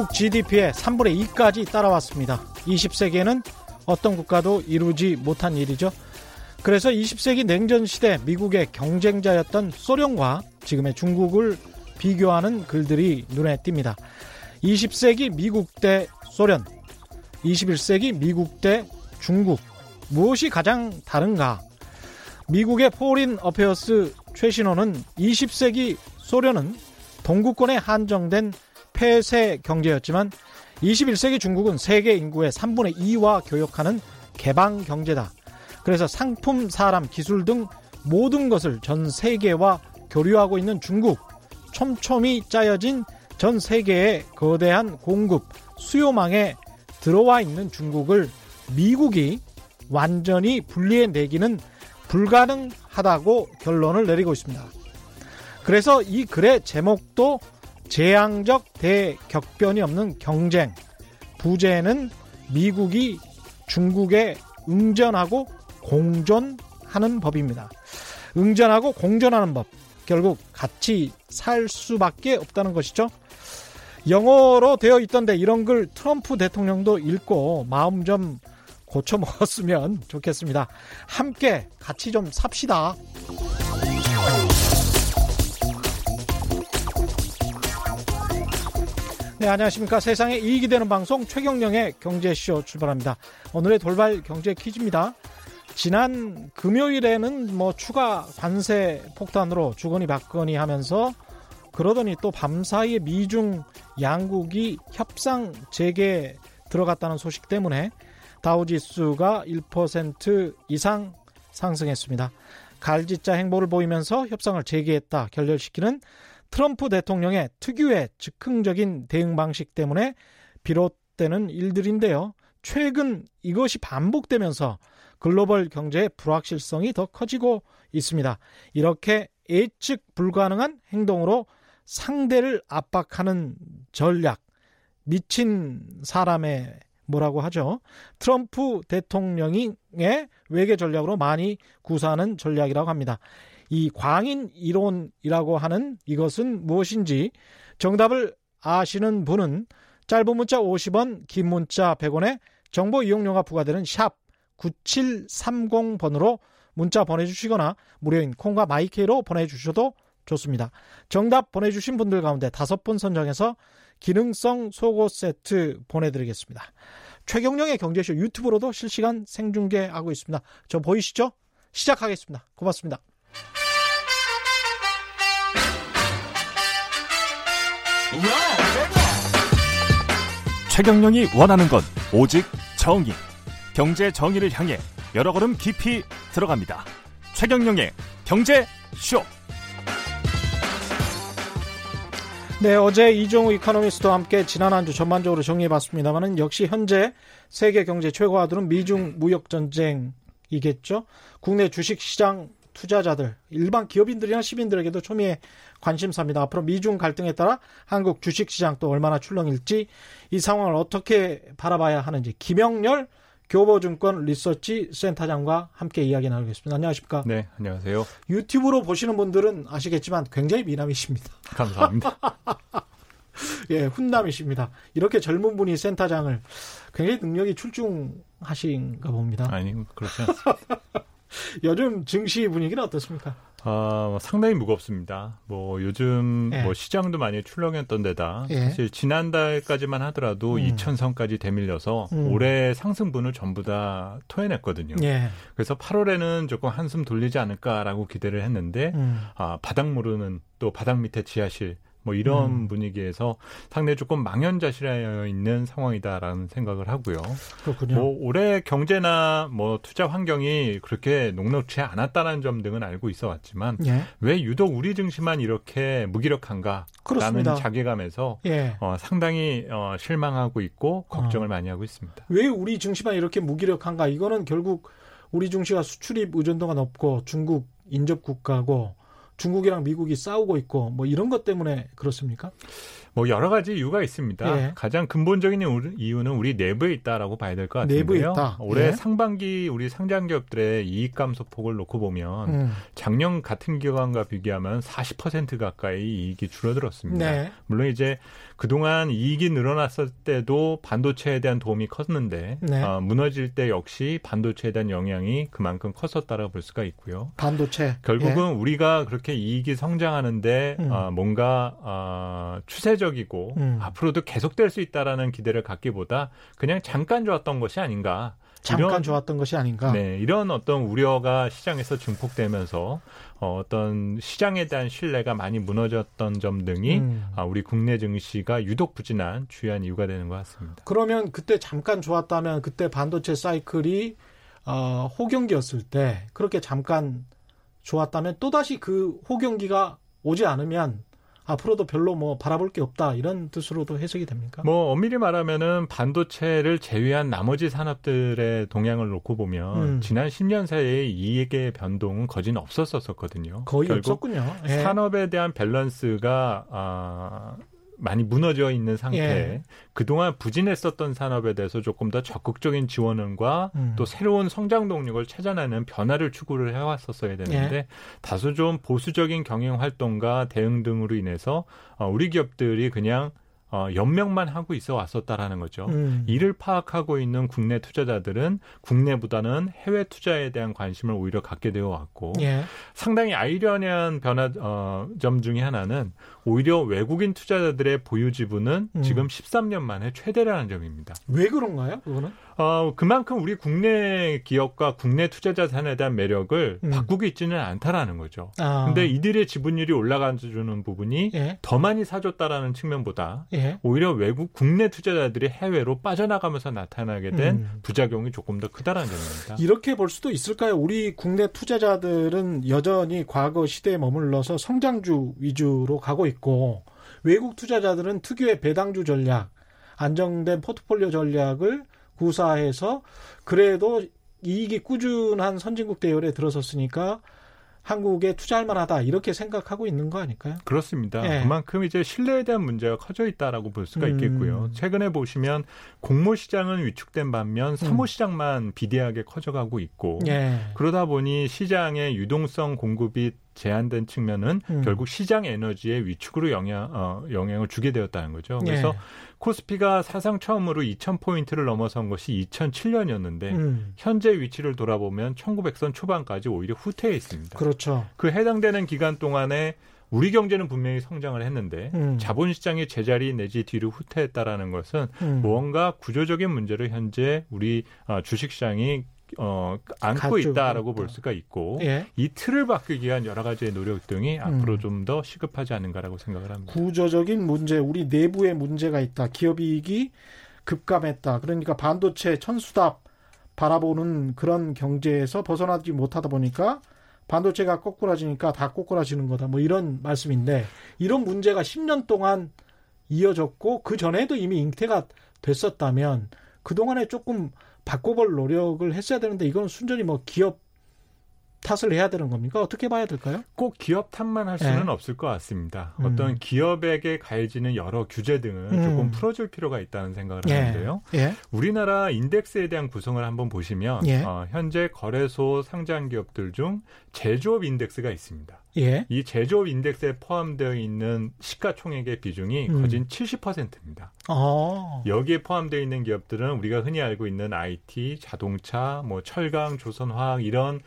미국 GDP의 3분의 2까지 따라왔습니다. 20세기에는 어떤 국가도 이루지 못한 일이죠. 그래서 20세기 냉전 시대 미국의 경쟁자였던 소련과 지금의 중국을 비교하는 글들이 눈에 띕니다. 20세기 미국 대 소련, 21세기 미국 대 중국. 무엇이 가장 다른가? 미국의 Foreign Affairs 최신호는 20세기 소련은 동구권에 한정된 폐쇄 경제였지만 21세기 중국은 세계 인구의 3분의 2와 교역하는 개방 경제다. 그래서 상품, 사람, 기술 등 모든 것을 전 세계와 교류하고 있는 중국, 촘촘히 짜여진 전 세계의 거대한 공급, 수요망에 들어와 있는 중국을 미국이 완전히 분리해내기는 불가능하다고 결론을 내리고 있습니다. 그래서 이 글의 제목도 재앙적 대격변이 없는 경쟁. 부제는 미국이 중국에 응전하고 공존하는 법입니다. 응전하고 공존하는 법. 결국 같이 살 수밖에 없다는 것이죠. 영어로 되어 있던데 이런 글 트럼프 대통령도 읽고 마음 좀 고쳐 먹었으면 좋겠습니다. 함께 같이 좀 삽시다. 네, 안녕하십니까. 세상에 이익이 되는 방송 최경령의 경제쇼 출발합니다. 오늘의 돌발 경제 퀴즈입니다. 지난 금요일에는 뭐 추가 관세 폭탄으로 주거니 받거니 하면서 그러더니 또 밤사이에 미중 양국이 협상 재개 들어갔다는 소식 때문에 다우지수가 1% 이상 상승했습니다. 갈짓자 행보를 보이면서 협상을 재개했다 결렬시키는 트럼프 대통령의 특유의 즉흥적인 대응 방식 때문에 비롯되는 일들인데요. 최근 이것이 반복되면서 글로벌 경제의 불확실성이 더 커지고 있습니다. 이렇게 예측 불가능한 행동으로 상대를 압박하는 전략, 미친 사람의 뭐라고 하죠? 트럼프 대통령의 외교 전략으로 많이 구사하는 전략이라고 합니다. 이 광인 이론이라고 하는 이것은 무엇인지 정답을 아시는 분은 짧은 문자 50원, 긴 문자 100원에 정보 이용료가 부과되는 샵 9730번으로 문자 보내주시거나 무료인 콩과 마이케이로 보내주셔도 좋습니다. 정답 보내주신 분들 가운데 다섯 분 선정해서 기능성 속옷 세트 보내드리겠습니다. 최경령의 경제쇼 유튜브로도 실시간 생중계하고 있습니다. 저 보이시죠? 시작하겠습니다. 고맙습니다. 최경령이 원하는 건 오직 정의. 경제 정의를 향해 여러 걸음 깊이 들어갑니다. 최경령의 경제 쇼. 네, 어제 이종우 이코노미스트와 함께 지난 한 주 전반적으로 정리해봤습니다만은 역시 현재 세계 경제 최고화들은 미중 무역 전쟁이겠죠. 국내 주식 시장 투자자들, 일반 기업인들이나 시민들에게도 초미의 관심사입니다. 앞으로 미중 갈등에 따라 한국 주식시장 또 얼마나 출렁일지 이 상황을 어떻게 바라봐야 하는지 김영렬 교보증권 리서치 센터장과 함께 이야기 나누겠습니다. 안녕하십니까? 네, 안녕하세요. 유튜브로 보시는 분들은 아시겠지만 굉장히 미남이십니다. 감사합니다. 예, 훈남이십니다. 이렇게 젊은 분이 센터장을 굉장히 능력이 출중하신가 봅니다. 아니, 그렇지 않습니다. 요즘 증시 분위기는 어떻습니까? 아, 상당히 무겁습니다. 뭐 요즘 예. 뭐 시장도 많이 출렁였던 데다 예. 사실 지난달까지만 하더라도 음. 2천선까지 대밀려서 음. 올해 상승분을 전부 다 토해냈거든요. 예. 그래서 8월에는 조금 한숨 돌리지 않을까라고 기대를 했는데 음. 아, 바닥 모르는 또 바닥 밑에 지하실 뭐 이런 음. 분위기에서 상당히 조금 망연자실하여 있는 상황이다라는 생각을 하고요. 그렇군요. 뭐 올해 경제나 뭐 투자 환경이 그렇게 녹록치 않았다는 점 등은 알고 있어 왔지만 예. 왜 유독 우리 증시만 이렇게 무기력한가라는 그렇습니다. 자괴감에서 예. 어, 상당히 어, 실망하고 있고 걱정을 어. 많이 하고 있습니다. 왜 우리 증시만 이렇게 무기력한가? 이거는 결국 우리 증시가 수출입 의존도가 높고 중국 인접 국가고 중국이랑 미국이 싸우고 있고 뭐 이런 것 때문에 그렇습니까? 뭐 여러 가지 이유가 있습니다. 예. 가장 근본적인 이유는 우리 내부에 있다라고 봐야 될 것 같은데요. 내부에 있다. 올해 예. 상반기 우리 상장 기업들의 이익 감소 폭을 놓고 보면 음. 작년 같은 기간과 비교하면 40% 가까이 이익이 줄어들었습니다. 네. 물론 이제 그동안 이익이 늘어났을 때도 반도체에 대한 도움이 컸는데 네. 어, 무너질 때 역시 반도체에 대한 영향이 그만큼 컸었다라고 볼 수가 있고요. 반도체 결국은 예. 우리가 그렇게 이익이 성장하는데 음. 어, 뭔가 어, 추세 추세적이고 음. 앞으로도 계속될 수 있다라는 기대를 갖기보다 그냥 잠깐 좋았던 것이 아닌가. 잠깐 이런, 좋았던 것이 아닌가. 네, 이런 어떤 우려가 시장에서 증폭되면서 어, 어떤 시장에 대한 신뢰가 많이 무너졌던 점 등이 음. 아, 우리 국내 증시가 유독 부진한 주요한 이유가 되는 것 같습니다. 그러면 그때 잠깐 좋았다면 그때 반도체 사이클이 어, 호경기였을 때 그렇게 잠깐 좋았다면 또다시 그 호경기가 오지 않으면 앞으로도 별로 뭐 바라볼 게 없다 이런 뜻으로도 해석이 됩니까? 뭐 엄밀히 말하면은 반도체를 제외한 나머지 산업들의 동향을 놓고 보면 음. 지난 10년 사이에 이익의 변동은 거진 없었었거든요. 거의 없었군요. 예. 산업에 대한 밸런스가 아 많이 무너져 있는 상태에 예. 그동안 부진했었던 산업에 대해서 조금 더 적극적인 지원과 음. 또 새로운 성장 동력을 찾아내는 변화를 추구를 해왔었어야 되는데 예. 다소 좀 보수적인 경영 활동과 대응 등으로 인해서 어, 우리 기업들이 그냥 어, 연명만 하고 있어 왔었다라는 거죠. 음. 이를 파악하고 있는 국내 투자자들은 국내보다는 해외 투자에 대한 관심을 오히려 갖게 되어 왔고 예. 상당히 아이러니한 변화 어, 점 중에 하나는 오히려 외국인 투자자들의 보유 지분은 음. 지금 13년 만에 최대라는 점입니다. 왜 그런가요? 그거는? 어, 그만큼 우리 국내 기업과 국내 투자 자 산에 대한 매력을 음. 바꾸고 있지는 않다라는 거죠. 아. 근데 이들의 지분율이 올라가주는 부분이 예. 더 많이 사줬다라는 측면보다 예. 오히려 외국 국내 투자자들이 해외로 빠져나가면서 나타나게 된 음. 부작용이 조금 더 크다라는 점입니다. 이렇게 볼 수도 있을까요? 우리 국내 투자자들은 여전히 과거 시대에 머물러서 성장주 위주로 가고 있고 외국 투자자들은 특유의 배당주 전략, 안정된 포트폴리오 전략을 구사해서 그래도 이익이 꾸준한 선진국 대열에 들어섰으니까 한국에 투자할 만하다 이렇게 생각하고 있는 거 아닐까요? 그렇습니다. 예. 그만큼 이제 신뢰에 대한 문제가 커져 있다라고 볼 수가 있겠고요. 음. 최근에 보시면 공모 시장은 위축된 반면 사모 음. 시장만 비대하게 커져가고 있고 예. 그러다 보니 시장의 유동성 공급이 제한된 측면은 음. 결국 시장 에너지의 위축으로 영향 어, 영향을 주게 되었다는 거죠. 그래서 예. 코스피가 사상 처음으로 2,000포인트를 넘어선 것이 2007년이었는데 음. 현재 위치를 돌아보면 1900선 초반까지 오히려 후퇴해 있습니다. 그렇죠. 그 해당되는 기간 동안에 우리 경제는 분명히 성장을 했는데 음. 자본시장이 제자리 내지 뒤로 후퇴했다라는 것은 음. 무언가 구조적인 문제를 현재 우리 어, 주식시장이 어, 안고 있다라고 볼 수가 있고 예. 이 틀을 바꾸기 위한 여러 가지의 노력 등이 음. 앞으로 좀더 시급하지 않은가라고 생각을 합니다. 구조적인 문제, 우리 내부에 문제가 있다. 기업 이익이 급감했다. 그러니까 반도체 천수답 바라보는 그런 경제에서 벗어나지 못하다 보니까 반도체가 꼬꾸라지니까 다 꼬꾸라지는 거다. 뭐 이런 말씀인데 이런 문제가 10년 동안 이어졌고 그 전에도 이미 잉태가 됐었다면 그동안에 조금 바꿔볼 노력을 했어야 되는데 이건 순전히 뭐 기업 탓을 해야 되는 겁니까? 어떻게 봐야 될까요? 꼭 기업 탓만 할 수는 네. 없을 것 같습니다. 음. 어떤 기업에게 가해지는 여러 규제 등을 음. 조금 풀어줄 필요가 있다는 생각을 예. 하는데요. 예. 우리나라 인덱스에 대한 구성을 한번 보시면 예. 어, 현재 거래소 상장 기업들 중 제조업 인덱스가 있습니다. 예. 이 제조업 인덱스에 포함되어 있는 시가총액의 비중이 음. 거진 70%입니다. 아. 여기에 포함되어 있는 기업들은 우리가 흔히 알고 있는 IT, 자동차, 뭐 철강, 조선화학 이런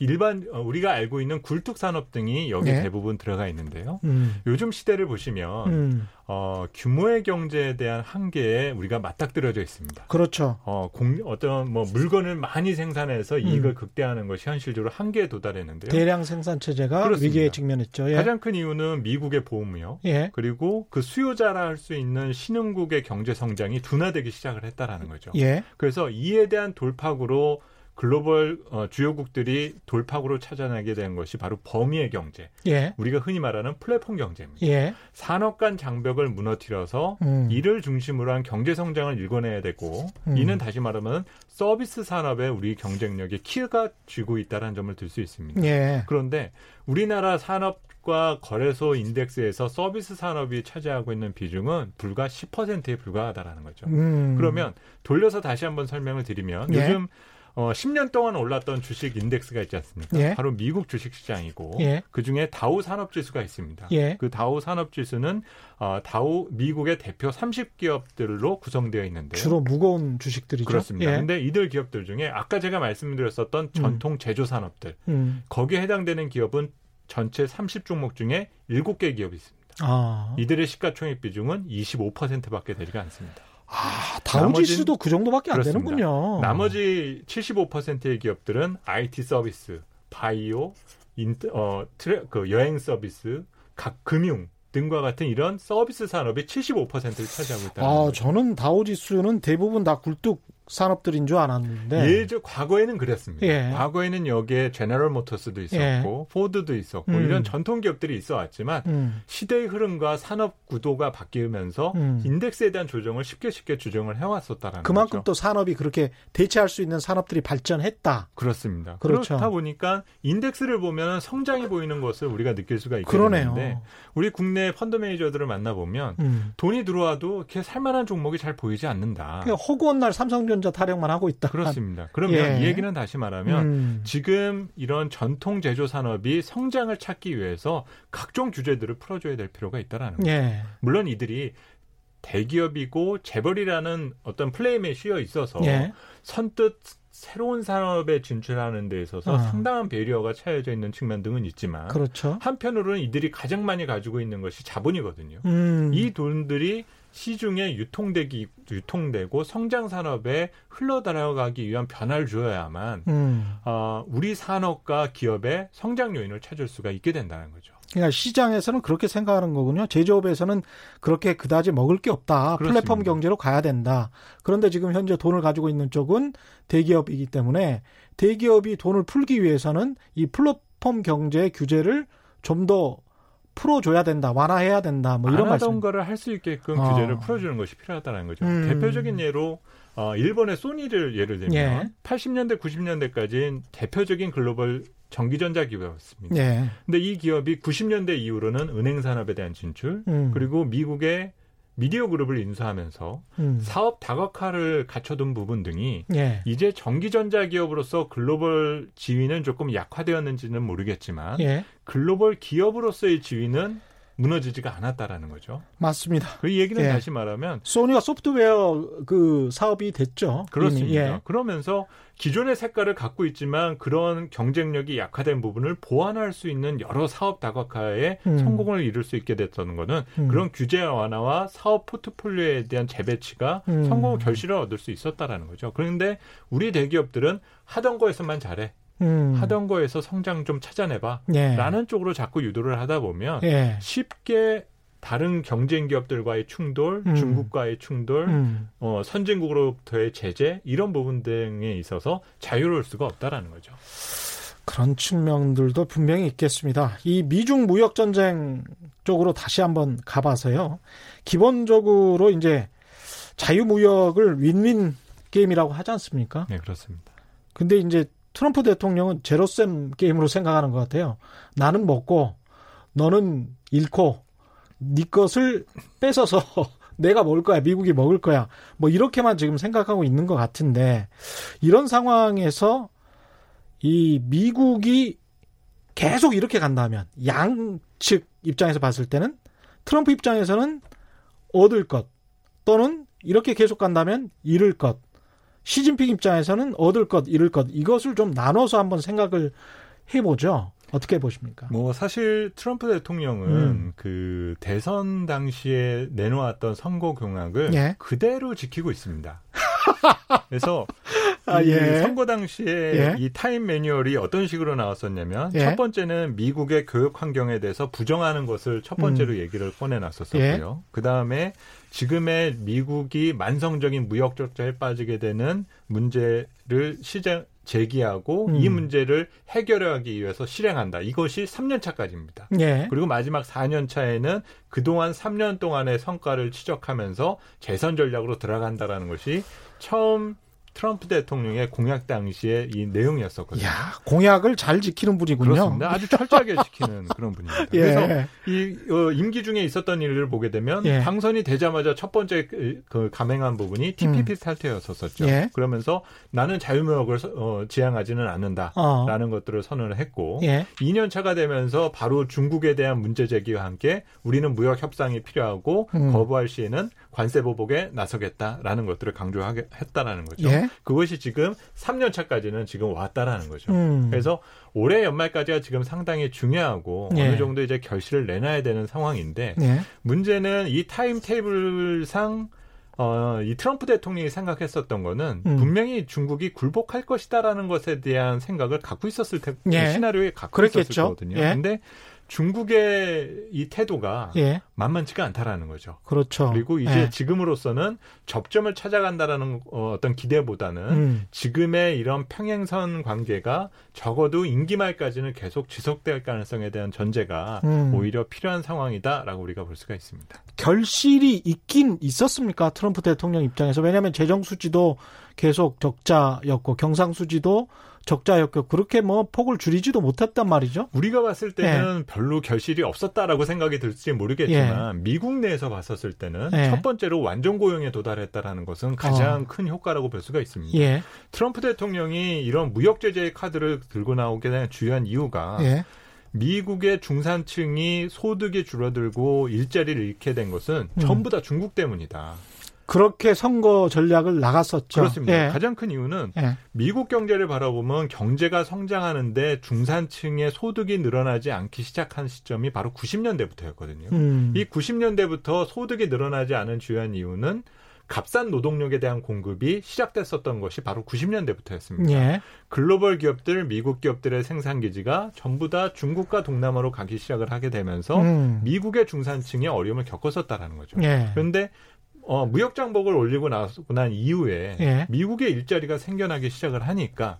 일반 어, 우리가 알고 있는 굴뚝 산업 등이 여기 네. 대부분 들어가 있는데요. 음. 요즘 시대를 보시면 음. 어, 규모의 경제에 대한 한계에 우리가 맞닥뜨려져 있습니다. 그렇죠. 어, 공, 어떤 뭐 물건을 많이 생산해서 이익을 음. 극대화하는 것이 현실적으로 한계에 도달했는데요. 대량 생산 체제가 위기에 직면했죠. 예. 가장 큰 이유는 미국의 보험무역 예. 그리고 그 수요자라 할 수 있는 신흥국의 경제 성장이 둔화되기 시작을 했다라는 거죠. 예. 그래서 이에 대한 돌파구로 글로벌 어, 주요국들이 돌파구로 찾아내게 된 것이 바로 범위의 경제. 예. 우리가 흔히 말하는 플랫폼 경제입니다. 예. 산업 간 장벽을 무너뜨려서 음. 이를 중심으로 한 경제 성장을 일궈내야 되고 음. 이는 다시 말하면 서비스 산업에 우리 경쟁력에 키가 쥐고 있다는 점을 들 수 있습니다. 예. 그런데 우리나라 산업 기업과 거래소 인덱스에서 서비스 산업이 차지하고 있는 비중은 불과 10%에 불과하다라는 거죠. 음. 그러면 돌려서 다시 한번 설명을 드리면 예. 요즘 어, 10년 동안 올랐던 주식 인덱스가 있지 않습니까? 예. 바로 미국 주식 시장이고 예. 그 중에 다우 산업 지수가 있습니다. 예. 그 다우 산업 지수는 어, 다우 미국의 대표 30 기업들로 구성되어 있는데 주로 무거운 주식들이죠. 그렇습니다. 예. 근데 이들 기업들 중에 아까 제가 말씀드렸었던 전통 제조 산업들 음. 거기에 해당되는 기업은 전체 30 종목 중에 7개 기업이 있습니다. 아. 이들의 시가총액 비중은 25%밖에 되지가 않습니다. 아, 다우지수도 그 정도밖에 안 그렇습니다. 되는군요. 나머지 75%의 기업들은 IT 서비스, 바이오, 인터, 어, 트레, 그 여행 서비스, 각 금융 등과 같은 이런 서비스 산업이 75%를 차지하고 있다. 아, 저는 다우지수는 대부분 다 굴뚝 산업들인 줄 알았는데 예전 과거에는 그랬습니다. 예. 과거에는 여기에 제너럴 모터스도 있었고 예. 포드도 있었고 음. 이런 전통 기업들이 있어 왔지만 음. 시대의 흐름과 산업 구도가 바뀌면서 음. 인덱스에 대한 조정을 쉽게 쉽게 조정을 해 왔었다라는 그만큼 거죠. 또 산업이 그렇게 대체할 수 있는 산업들이 발전했다. 그렇습니다. 그렇죠. 그렇다 보니까 인덱스를 보면 성장이 보이는 것을 우리가 느낄 수가 있게 그러네요. 되는데 우리 국내 펀드 매니저들을 만나 보면 음. 돈이 들어와도 이렇게 살 만한 종목이 잘 보이지 않는다. 허구한 날 삼성전 전자 타령만 하고 있다. 그렇습니다. 그러면 예. 이 얘기는 다시 말하면 음. 지금 이런 전통 제조 산업이 성장을 찾기 위해서 각종 규제들을 풀어줘야 될 필요가 있다라는 거죠. 예. 물론 이들이 대기업이고 재벌이라는 어떤 플레임에 쉬어 있어서 예. 선뜻 새로운 산업에 진출하는 데 있어서 어. 상당한 배리어가 차여져 있는 측면 등은 있지만 그렇죠. 한편으로는 이들이 가장 많이 가지고 있는 것이 자본이거든요. 음. 이 돈들이 시중에 유통되기 유통되고 성장 산업에 흘러 들어가기 위한 변화를 주어야만 음. 어, 우리 산업과 기업의 성장 요인을 찾을 수가 있게 된다는 거죠. 그러니까 시장에서는 그렇게 생각하는 거군요. 제조업에서는 그렇게 그다지 먹을 게 없다. 그렇습니다. 플랫폼 경제로 가야 된다. 그런데 지금 현재 돈을 가지고 있는 쪽은 대기업이기 때문에 대기업이 돈을 풀기 위해서는 이 플랫폼 경제 규제를 좀더 풀어줘야 된다, 완화해야 된다, 뭐 이런 말씀. 거를 할 수 있게끔 어. 규제를 풀어주는 것이 필요하다는 거죠. 음. 대표적인 예로 어, 일본의 소니를 예를 들면 예. 80년대, 90년대까지는 대표적인 글로벌 전기전자 기업이었습니다. 예. 근데 이 기업이 90년대 이후로는 은행 산업에 대한 진출, 음. 그리고 미국의 미디어 그룹을 인수하면서 음. 사업 다각화를 갖춰둔 부분 등이 예. 이제 전기전자 기업으로서 글로벌 지위는 조금 약화되었는지는 모르겠지만 예. 글로벌 기업으로서의 지위는 무너지지가 않았다라는 거죠. 맞습니다. 그 얘기는 예. 다시 말하면 소니가 소프트웨어 그 사업이 됐죠. 그렇습니다. 예. 그러면서 기존의 색깔을 갖고 있지만 그런 경쟁력이 약화된 부분을 보완할 수 있는 여러 사업 다각화에 음. 성공을 이룰 수 있게 됐다는 거는 음. 그런 규제 완화와 사업 포트폴리오에 대한 재배치가 음. 성공 결실을 얻을 수 있었다라는 거죠. 그런데 우리 대기업들은 하던 거에서만 잘해. 음. 하던 거에서 성장 좀 찾아내봐. 예. 라는 쪽으로 자꾸 유도를 하다 보면 예. 쉽게 다른 경쟁 기업들과의 충돌, 음. 중국과의 충돌, 음. 어, 선진국으로부터의 제재 이런 부분 등에 있어서 자유로울 수가 없다라는 거죠. 그런 측면들도 분명히 있겠습니다. 이 미중 무역 전쟁 쪽으로 다시 한번 가봐서요. 기본적으로 이제 자유무역을 윈윈 게임이라고 하지 않습니까? 네, 그렇습니다. 근데 이제 트럼프 대통령은 제로셈 게임으로 생각하는 것 같아요. 나는 먹고 너는 잃고 네 것을 뺏어서 내가 먹을 거야, 미국이 먹을 거야. 뭐 이렇게만 지금 생각하고 있는 것 같은데 이런 상황에서 이 미국이 계속 이렇게 간다면 양측 입장에서 봤을 때는 트럼프 입장에서는 얻을 것 또는 이렇게 계속 간다면 잃을 것 시진핑 입장에서는 얻을 것, 잃을 것 이것을 좀 나눠서 한번 생각을 해보죠. 어떻게 보십니까? 뭐 사실 트럼프 대통령은 음. 그 대선 당시에 내놓았던 선거 공약을 예? 그대로 지키고 있습니다. 그래서 아, 예. 선거 당시에 예? 이 타임 매뉴얼이 어떤 식으로 나왔었냐면 예? 첫 번째는 미국의 교육 환경에 대해서 부정하는 것을 첫 번째로 음. 얘기를 꺼내놨었고요. 예? 그 다음에 지금의 미국이 만성적인 무역 적자에 빠지게 되는 문제를 시장 제기하고 음. 이 문제를 해결하기 위해서 실행한다. 이것이 3년 차까지입니다. 예. 그리고 마지막 4년 차에는 그동안 3년 동안의 성과를 추적하면서 재선 전략으로 들어간다라는 것이 처음 트럼프 대통령의 공약 당시의 이 내용이었었거든요. 야, 공약을 잘 지키는 분이군요. 그렇습니다. 아주 철저하게 지키는 그런 분입니다. 예. 그래서 이 어, 임기 중에 있었던 일을 보게 되면 예. 당선이 되자마자 첫 번째 그, 그 감행한 부분이 TPP 음. 탈퇴였었죠. 예. 그러면서 나는 자유무역을 어, 지향하지는 않는다라는 어. 것들을 선언을 했고 2년 예. 차가 되면서 바로 중국에 대한 문제 제기와 함께 우리는 무역 협상이 필요하고 음. 거부할 시에는 관세 보복에 나서겠다라는 것들을 강조했다라는 거죠. 예? 그것이 지금 3년 차까지는 지금 왔다라는 거죠. 음. 그래서 올해 연말까지가 지금 상당히 중요하고 예. 어느 정도 이제 결실을 내놔야 되는 상황인데 예. 문제는 이 타임 테이블상 어, 이 트럼프 대통령이 생각했었던 거는 음. 분명히 중국이 굴복할 것이다라는 것에 대한 생각을 갖고 있었을 테, 예. 시나리오에 갖고 그랬겠죠. 있었을 거거든요. 예. 근데 중국의 이 태도가 예. 만만치가 않다라는 거죠. 그렇죠. 그리고 이제 예. 지금으로서는 접점을 찾아간다라는 어, 어떤 기대보다는 음. 지금의 이런 평행선 관계가 적어도 임기 말까지는 계속 지속될 가능성에 대한 전제가 음. 오히려 필요한 상황이다라고 우리가 볼 수가 있습니다. 결실이 있긴 있었습니까? 트럼프 대통령 입장에서 왜냐하면 재정 수지도 계속 적자였고 경상 수지도 적자였고 그렇게 뭐 폭을 줄이지도 못했단 말이죠. 우리가 봤을 때는 예. 별로 결실이 없었다라고 생각이 들지 모르겠지만 예. 미국 내에서 봤었을 때는 예. 첫 번째로 완전 고용에 도달했다라는 것은 가장 어. 큰 효과라고 볼 수가 있습니다. 예. 트럼프 대통령이 이런 무역 제재의 카드를 들고 나오게 된 주요한 이유가 예. 미국의 중산층이 소득이 줄어들고 일자리를 잃게 된 것은 음. 전부 다 중국 때문이다. 그렇게 선거 전략을 나갔었죠. 그렇습니다. 예. 가장 큰 이유는 예. 미국 경제를 바라보면 경제가 성장하는데 중산층의 소득이 늘어나지 않기 시작한 시점이 바로 90년대부터였거든요. 음. 이 90년대부터 소득이 늘어나지 않은 주요한 이유는 값싼 노동력에 대한 공급이 시작됐었던 것이 바로 90년대부터였습니다. 예. 글로벌 기업들, 미국 기업들의 생산 기지가 전부 다 중국과 동남아로 가기 시작을 하게 되면서 음. 미국의 중산층이 어려움을 겪었었다라는 거죠. 예. 그런데 어, 무역 장벽을 올리고 나서 난 이후에 예. 미국의 일자리가 생겨나기 시작을 하니까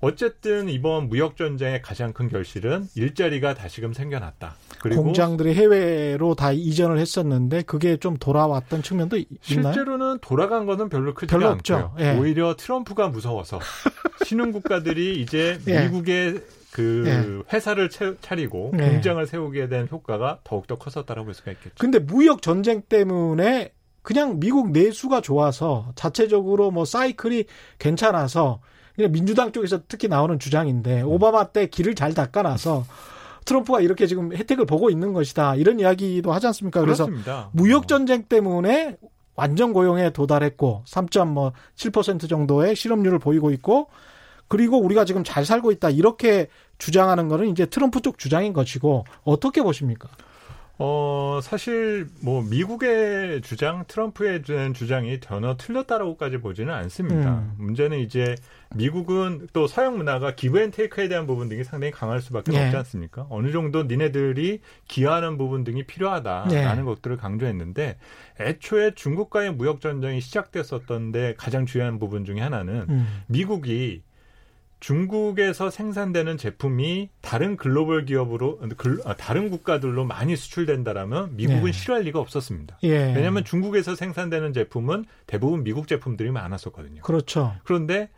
어쨌든 이번 무역 전쟁의 가장 큰 결실은 일자리가 다시금 생겨났다. 그리고 공장들이 해외로 다 이전을 했었는데 그게 좀 돌아왔던 측면도 있나요? 실제로는 돌아간 것은 별로 크지 별로 않고요. 예. 오히려 트럼프가 무서워서 신흥 국가들이 이제 예. 미국의 그 예. 회사를 차리고 예. 공장을 세우게 된 효과가 더욱더 컸었다라고 볼 수가 있겠죠. 근데 무역 전쟁 때문에 그냥 미국 내수가 좋아서 자체적으로 뭐 사이클이 괜찮아서 그냥 민주당 쪽에서 특히 나오는 주장인데 음. 오바마 때 길을 잘 닦아놔서 트럼프가 이렇게 지금 혜택을 보고 있는 것이다 이런 이야기도 하지 않습니까? 그래서 그렇습니다. 무역 전쟁 때문에 완전 고용에 도달했고 3.7% 정도의 실업률을 보이고 있고 그리고 우리가 지금 잘 살고 있다 이렇게 주장하는 거는 이제 트럼프 쪽 주장인 것이고 어떻게 보십니까? 어, 사실, 뭐, 미국의 주장, 트럼프의 주장이 전혀 틀렸다라고까지 보지는 않습니다. 음. 문제는 이제 미국은 또 서양 문화가 give and take에 대한 부분 등이 상당히 강할 수밖에 네. 없지 않습니까? 어느 정도 니네들이 기여하는 부분 등이 필요하다라는 네. 것들을 강조했는데 애초에 중국과의 무역 전쟁이 시작됐었던데 가장 중요한 부분 중에 하나는 음. 미국이 중국에서 생산되는 제품이 다른 글로벌 기업으로 아, 다른 국가들로 많이 수출된다라면 미국은 네. 싫어할 리가 없었습니다. 예. 왜냐하면 중국에서 생산되는 제품은 대부분 미국 제품들이 많았었거든요. 그렇죠. 그런데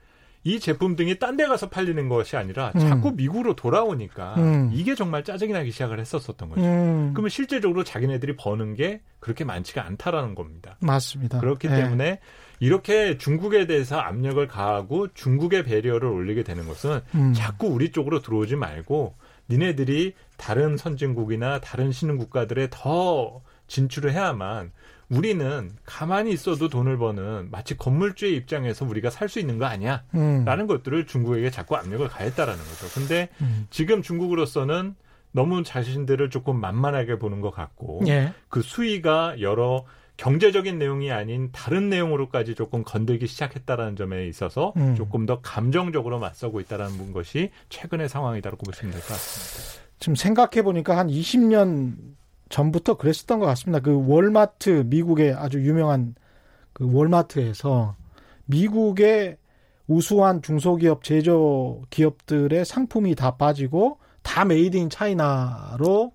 이 제품 등이 딴 데 가서 팔리는 것이 아니라 음. 자꾸 미국으로 돌아오니까 음. 이게 정말 짜증이 나기 시작을 했었었던 거죠. 음. 그러면 실제적으로 자기네들이 버는 게 그렇게 많지가 않다라는 겁니다. 맞습니다. 그렇기 네. 때문에 이렇게 중국에 대해서 압력을 가하고 중국의 배리어를 올리게 되는 것은 음. 자꾸 우리 쪽으로 들어오지 말고 니네들이 다른 선진국이나 다른 신흥 국가들에 더 진출을 해야만 우리는 가만히 있어도 돈을 버는 마치 건물주의 입장에서 우리가 살 수 있는 거 아니야? 음. 라는 것들을 중국에게 자꾸 압력을 가했다라는 거죠. 근데 음. 지금 중국으로서는 너무 자신들을 조금 만만하게 보는 것 같고 예. 그 수위가 여러 경제적인 내용이 아닌 다른 내용으로까지 조금 건들기 시작했다라는 점에 있어서 음. 조금 더 감정적으로 맞서고 있다라는 것이 최근의 상황이다라고 보시면 될 것 같습니다. 지금 생각해 보니까 한 20년 전부터 그랬었던 것 같습니다. 그 월마트 미국의 아주 유명한 그 월마트에서 미국의 우수한 중소기업 제조 기업들의 상품이 다 빠지고 다 made in China로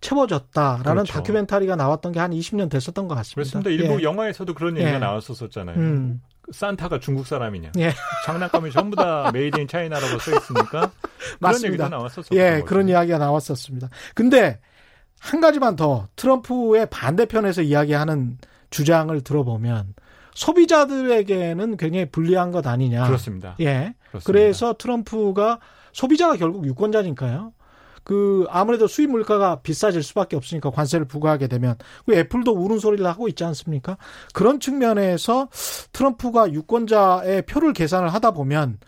채워졌다라는 그렇죠. 다큐멘터리가 나왔던 게 한 20년 됐었던 것 같습니다. 그렇습니다. 일부 예. 영화에서도 그런 얘기가 예. 나왔었잖아요. 음. 산타가 중국 사람이냐. 예. 장난감이 전부 다 made in China라고 써 있으니까 그런 얘기가 나왔었어요. 예, 그런 이야기가 나왔었습니다. 근데 한 가지만 더 트럼프의 반대편에서 이야기하는 주장을 들어보면 소비자들에게는 굉장히 불리한 것 아니냐. 그렇습니다. 예. 그렇습니다. 그래서 트럼프가 소비자가 결국 유권자니까요. 그 아무래도 수입 물가가 비싸질 수밖에 없으니까 관세를 부과하게 되면 그 애플도 우는 소리를 하고 있지 않습니까? 그런 측면에서 트럼프가 유권자의 표를 계산을 하다 보면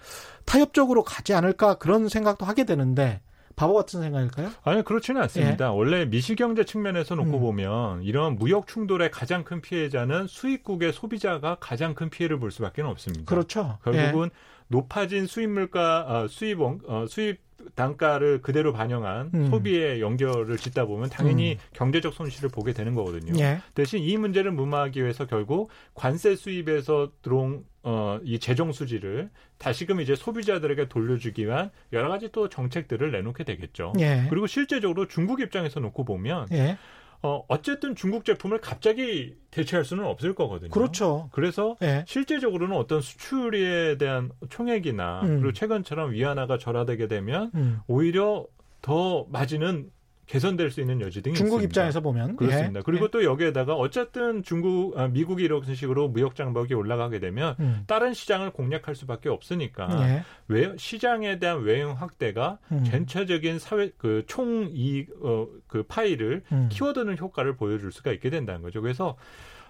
타협적으로 가지 않을까 그런 생각도 하게 되는데 바보 같은 생각일까요? 아니 그렇지는 않습니다. 예. 원래 미시경제 측면에서 놓고 음. 보면 이런 무역 충돌의 가장 큰 피해자는 수입국의 소비자가 가장 큰 피해를 볼 수밖에 없습니다. 그렇죠. 결국은 예. 높아진 수입 물가 어, 수입 어, 수입 단가를 그대로 반영한 음. 소비에 연결을 짓다 보면 당연히 음. 경제적 손실을 보게 되는 거거든요. 예. 대신 이 문제를 무마하기 위해서 결국 관세 수입에서 들어온 어, 이 재정 수지를 다시금 이제 소비자들에게 돌려주기 위한 여러 가지 또 정책들을 내놓게 되겠죠. 예. 그리고 실제적으로 중국 입장에서 놓고 보면 예. 어, 어쨌든 중국 제품을 갑자기 대체할 수는 없을 거거든요. 그렇죠. 그래서 네. 실제적으로는 어떤 수출에 대한 총액이나 음. 그리고 최근처럼 위안화가 절하되게 되면 음. 오히려 더 마진은 개선될 수 있는 여지 등이 중국 있습니다. 입장에서 보면 그렇습니다. 예. 그리고 예. 또 여기에다가 어쨌든 중국 아, 미국이 이런 식으로 무역 장벽이 올라가게 되면 음. 다른 시장을 공략할 수밖에 없으니까 예. 외, 시장에 대한 외형 확대가 음. 전체적인 사회 그 총이 어, 그 파일을 음. 키워드는 효과를 보여줄 수가 있게 된다는 거죠. 그래서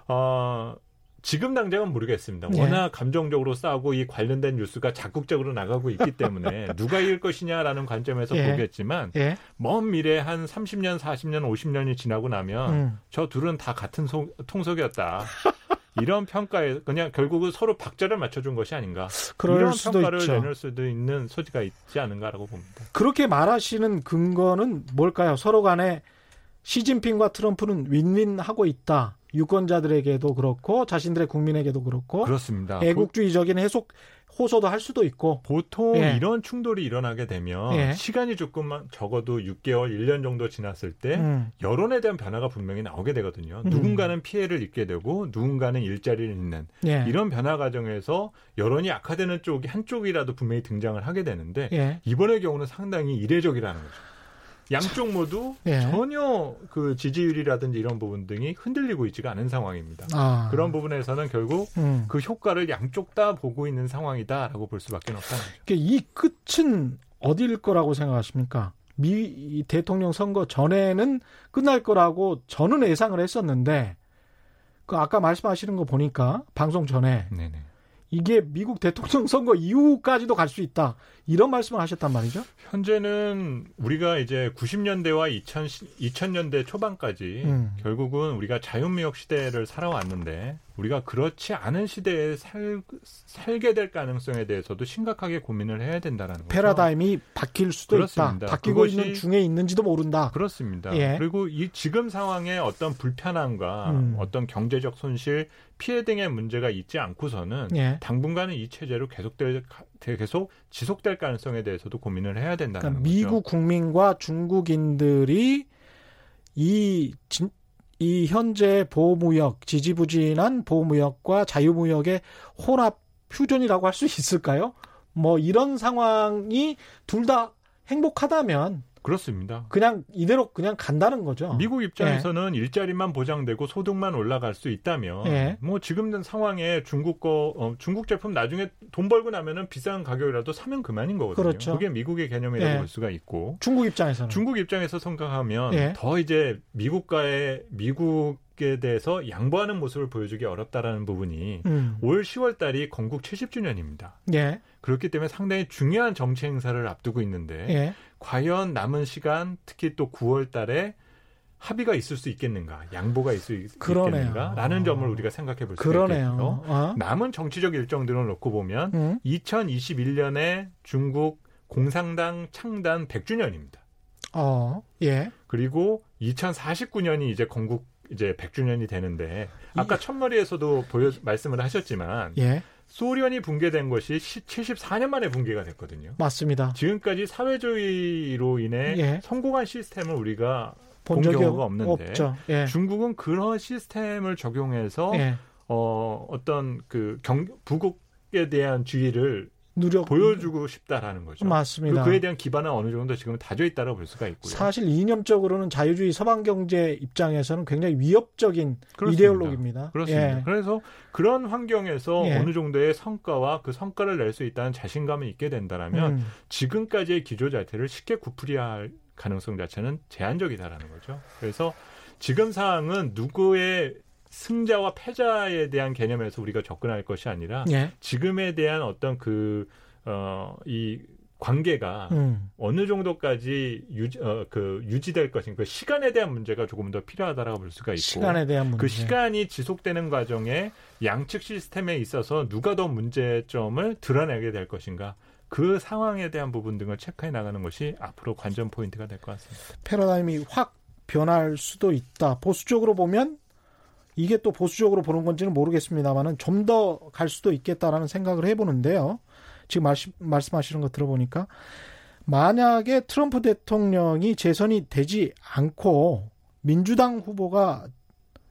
어 지금 당장은 모르겠습니다. 네. 워낙 감정적으로 싸우고 이 관련된 뉴스가 적극적으로 나가고 있기 때문에 누가 이길 것이냐라는 관점에서 예. 보겠지만 예. 먼 미래 한 30년, 40년, 50년이 지나고 나면 음. 저 둘은 다 같은 소, 통속이었다. 이런 평가에 그냥 결국은 서로 박자를 맞춰준 것이 아닌가. 이런 평가를 있죠. 내놓을 수도 있는 소지가 있지 않은가라고 봅니다. 그렇게 말하시는 근거는 뭘까요? 서로 간에 시진핑과 트럼프는 윈윈하고 있다. 유권자들에게도 그렇고 자신들의 국민에게도 그렇고 그렇습니다. 애국주의적인 해석 호소도 할 수도 있고 보통 예. 이런 충돌이 일어나게 되면 예. 시간이 조금만 적어도 6개월, 1년 정도 지났을 때 음. 여론에 대한 변화가 분명히 나오게 되거든요. 음. 누군가는 피해를 입게 되고 누군가는 일자리를 잃는 예. 이런 변화 과정에서 여론이 악화되는 쪽이 한쪽이라도 분명히 등장을 하게 되는데 예. 이번의 경우는 상당히 이례적이라는 거죠. 양쪽 모두 예. 전혀 그 지지율이라든지 이런 부분 등이 흔들리고 있지가 않은 상황입니다. 아. 그런 부분에서는 결국 음. 그 효과를 양쪽 다 보고 있는 상황이다라고 볼 수밖에 없다는 거죠. 이 끝은 어디일 거라고 생각하십니까? 미 대통령 선거 전에는 끝날 거라고 저는 예상을 했었는데 그 아까 말씀하시는 거 보니까 방송 전에 네네. 이게 미국 대통령 선거 이후까지도 갈 수 있다. 이런 말씀을 하셨단 말이죠. 현재는 우리가 이제 90년대와 2000, 2000년대 초반까지 음. 결국은 우리가 자유무역 시대를 살아왔는데 우리가 그렇지 않은 시대에 살, 살게 될 가능성에 대해서도 심각하게 고민을 해야 된다는 거죠. 패러다임이 바뀔 수도 그렇습니다. 있다. 바뀌고 있는 중에 있는지도 모른다. 그렇습니다. 예. 그리고 이 지금 상황에 어떤 불편함과 음. 어떤 경제적 손실, 피해 등의 문제가 있지 않고서는 예. 당분간은 이 체제로 계속될 계속 지속될 가능성에 대해서도 고민을 해야 된다는 그러니까 거죠. 미국 국민과 중국인들이 이, 진, 이 현재 보호무역, 지지부진한 보호무역과 자유무역의 혼합 퓨전이라고 할 수 있을까요? 뭐 이런 상황이 둘 다 행복하다면 그렇습니다. 그냥 이대로 그냥 간다는 거죠. 미국 입장에서는 예. 일자리만 보장되고 소득만 올라갈 수 있다면 예. 뭐 지금 상황에 중국 거 어, 중국 제품 나중에 돈 벌고 나면은 비싼 가격이라도 사면 그만인 거거든요. 그렇죠. 그게 미국의 개념이라고 예. 볼 수가 있고 중국 입장에서는 중국 입장에서 생각하면 예. 더 이제 미국과의 미국 에 대해서 양보하는 모습을 보여주기 어렵다라는 부분이 음. 올 10월 달이 건국 70주년입니다. 예. 그렇기 때문에 상당히 중요한 정치 행사를 앞두고 있는데 예. 과연 남은 시간 특히 또 9월 달에 합의가 있을 수 있겠는가, 양보가 있을 수 있겠는가라는 점을 우리가 생각해 볼 수 있겠죠. 어? 남은 정치적 일정들을 놓고 보면 음? 2021년에 중국 공산당 창단 100주년입니다. 어, 예. 그리고 2049년이 이제 건국 이제 100주년이 되는데 아까 첫머리에서도 보여 말씀을 하셨지만 예. 소련이 붕괴된 것이 74년 만에 붕괴가 됐거든요. 맞습니다. 지금까지 사회주의로 인해 예. 성공한 시스템을 우리가 본, 본 경우가 없는데 예. 중국은 그런 시스템을 적용해서 예. 어, 어떤 그 경, 부국에 대한 주의를 누력 보여주고 싶다라는 거죠. 맞습니다. 그에 대한 기반은 어느 정도 지금 다져 있다고 볼 수가 있고요. 사실 이념적으로는 자유주의 서방 경제 입장에서는 굉장히 위협적인 그렇습니다. 이데올로기입니다. 그렇습니다. 예. 그래서 그런 환경에서 예. 어느 정도의 성과와 그 성과를 낼 수 있다는 자신감이 있게 된다라면 음. 지금까지의 기조 자체를 쉽게 구풀이할 가능성 자체는 제한적이다라는 거죠. 그래서 지금 상황은 누구의 승자와 패자에 대한 개념에서 우리가 접근할 것이 아니라 예. 지금에 대한 어떤 그, 어, 이 관계가 음. 어느 정도까지 유지, 어, 그 유지될 것인가 그 시간에 대한 문제가 조금 더 필요하다라고 볼 수가 있고 시간에 대한 문제. 그 시간이 지속되는 과정에 양측 시스템에 있어서 누가 더 문제점을 드러내게 될 것인가 그 상황에 대한 부분 등을 체크해 나가는 것이 앞으로 관전 포인트가 될 것 같습니다. 패러다임이 확 변할 수도 있다. 보수적으로 보면 이게 또 보수적으로 보는 건지는 모르겠습니다만은 좀 더 갈 수도 있겠다라는 생각을 해보는데요. 지금 말씀, 말씀하시는 거 들어보니까 만약에 트럼프 대통령이 재선이 되지 않고 민주당 후보가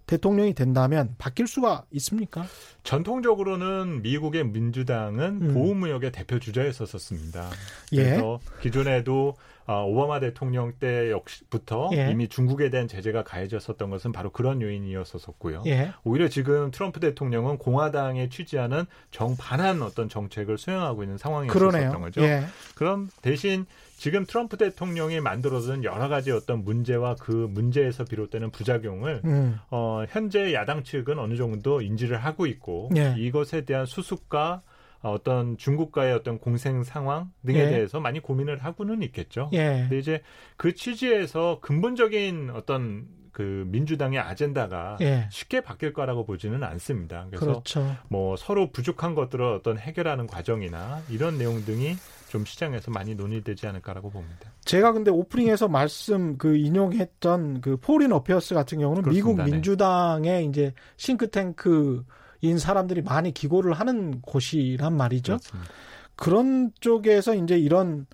대통령이 된다면 바뀔 수가 있습니까? 전통적으로는 미국의 민주당은 음. 보호무역의 대표 주자였었습니다. 예. 그래서 기존에도 아, 오바마 대통령 때 역시부터 예. 이미 중국에 대한 제재가 가해졌었던 것은 바로 그런 요인이었었고요. 예. 오히려 지금 트럼프 대통령은 공화당에 취지하는 정반한 어떤 정책을 수행하고 있는 상황이었었던 거죠. 예. 그럼 대신 지금 트럼프 대통령이 만들어둔 여러 가지 어떤 문제와 그 문제에서 비롯되는 부작용을 음. 어, 현재 야당 측은 어느 정도 인지를 하고 있고 예. 이것에 대한 수습과 어떤 중국과의 어떤 공생 상황 등에 예. 대해서 많이 고민을 하고는 있겠죠. 예. 근데 이제 그 취지에서 근본적인 어떤 그 민주당의 아젠다가 예. 쉽게 바뀔 거라고 보지는 않습니다. 그래서 그렇죠. 뭐 서로 부족한 것들을 어떤 해결하는 과정이나 이런 내용 등이 좀 시장에서 많이 논의되지 않을까라고 봅니다. 제가 근데 오프닝에서 말씀 그 인용했던 그 Foreign Affairs 같은 경우는 그렇습니다. 미국 네. 민주당의 이제 싱크탱크 인 사람들이 많이 기고를 하는 곳이란 말이죠. 그렇습니다. 그런 쪽에서 이제 이런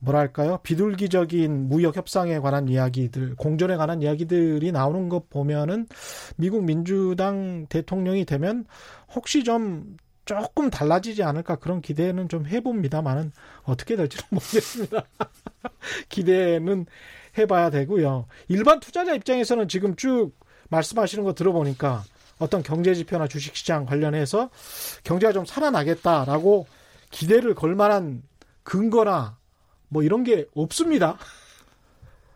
뭐랄까요 비둘기적인 무역 협상에 관한 이야기들 공존에 관한 이야기들이 나오는 것 보면은 미국 민주당 대통령이 되면 혹시 좀 조금 달라지지 않을까 그런 기대는 좀 해봅니다만은 어떻게 될지는 모르겠습니다. 기대는 해봐야 되고요. 일반 투자자 입장에서는 지금 쭉 말씀하시는 거 들어보니까 어떤 경제 지표나 주식 시장 관련해서 경제가 좀 살아나겠다라고 기대를 걸 만한 근거나 뭐 이런 게 없습니다.